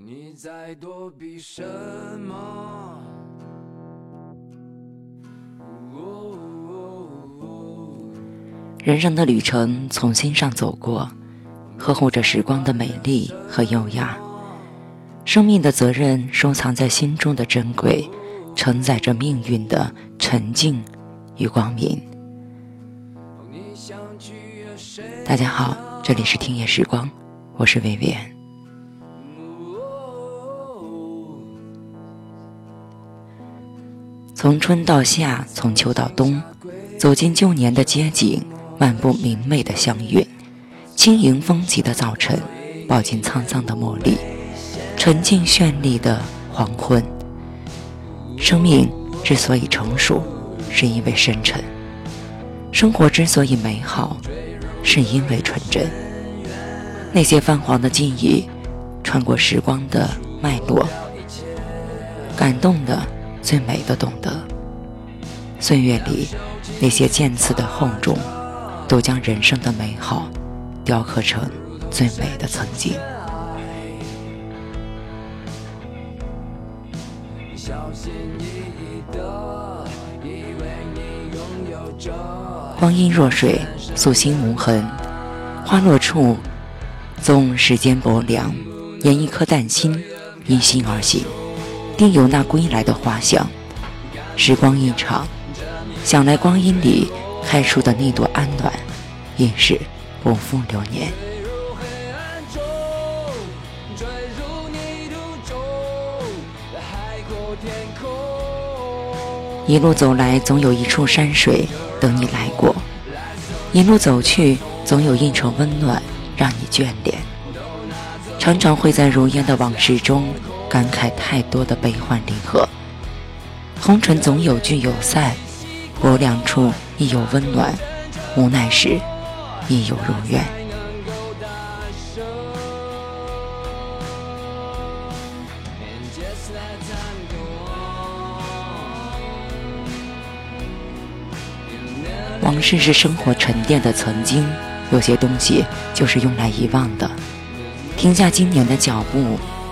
你在躲避什么？人生的旅程从心上走过，呵护着时光的美丽和优雅。生命的责任收藏在心中的珍贵，承载着命运的沉静与光明。大家好，这里是听夜时光，我是薇薇安。从春到夏，从秋到冬，走进旧年的街景，漫步明媚的香韵，轻盈风急的早晨，抱紧沧桑的茉莉，沉浸绚丽的黄昏。生命之所以成熟，是因为深沉；生活之所以美好，是因为纯真。那些泛黄的记忆，穿过时光的脉络，感动的。最美的懂得，岁月里那些渐次的厚重，都将人生的美好雕刻成最美的曾经。光阴若水，素心无痕，花落处，纵时间薄凉，研一颗丹心，因心而行。定有那归来的花香。时光一场，想来光阴里开出的那朵安暖，也是不负流年。一路走来，总有一处山水等你来过；一路走去，总有一程温暖让你眷恋。常常会在如烟的往事中。感慨太多的悲欢离合，红尘总有聚有散，薄凉处亦有温暖，无奈时亦有如愿。往事是生活沉淀的曾经，有些东西就是用来遗忘的。停下今年的脚步。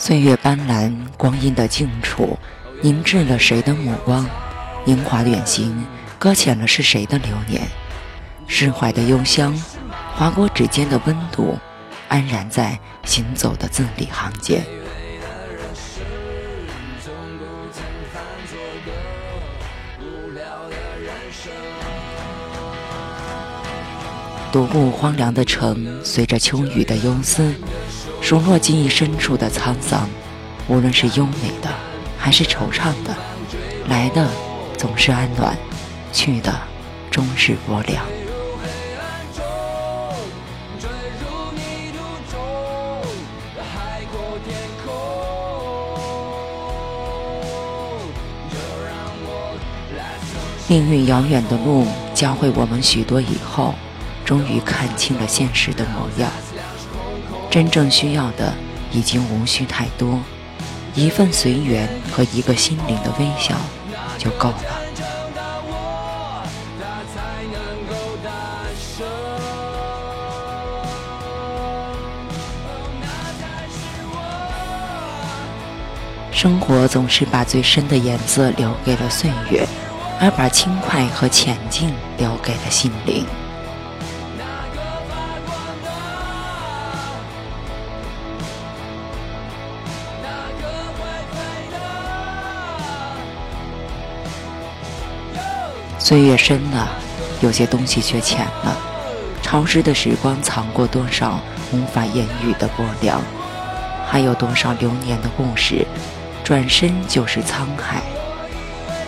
岁月斑斓，光阴的静处，凝滞了谁的目光？樱花远行，搁浅了是谁的流年？释怀的幽香，划过指尖的温度，安然在行走的字里行间。独步荒凉的城，随着秋雨的忧思。数落记忆深处的沧桑，无论是优美的，还是惆怅的，来的总是安暖，去的终是薄凉。命运遥远的路，教会我们许多以后，终于看清了现实的模样。真正需要的已经无需太多，一份随缘和一个心灵的微笑就够了。生活总是把最深的颜色留给了岁月，而把轻快和浅静留给了心灵。岁月深了，有些东西却浅了。潮湿的时光藏过多少无法言语的波凉，还有多少流年的故事，转身就是沧海。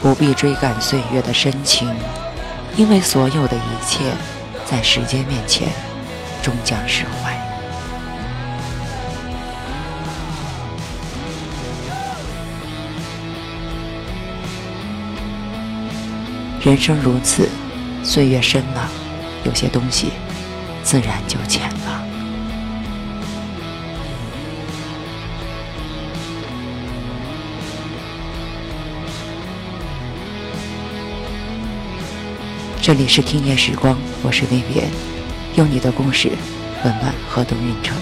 不必追赶岁月的深情，因为所有的一切，在时间面前，终将释怀。人生如此，岁月深了，有些东西自然就浅了。这里是听夜时光，我是薇薇，用你的故事温暖河东运城。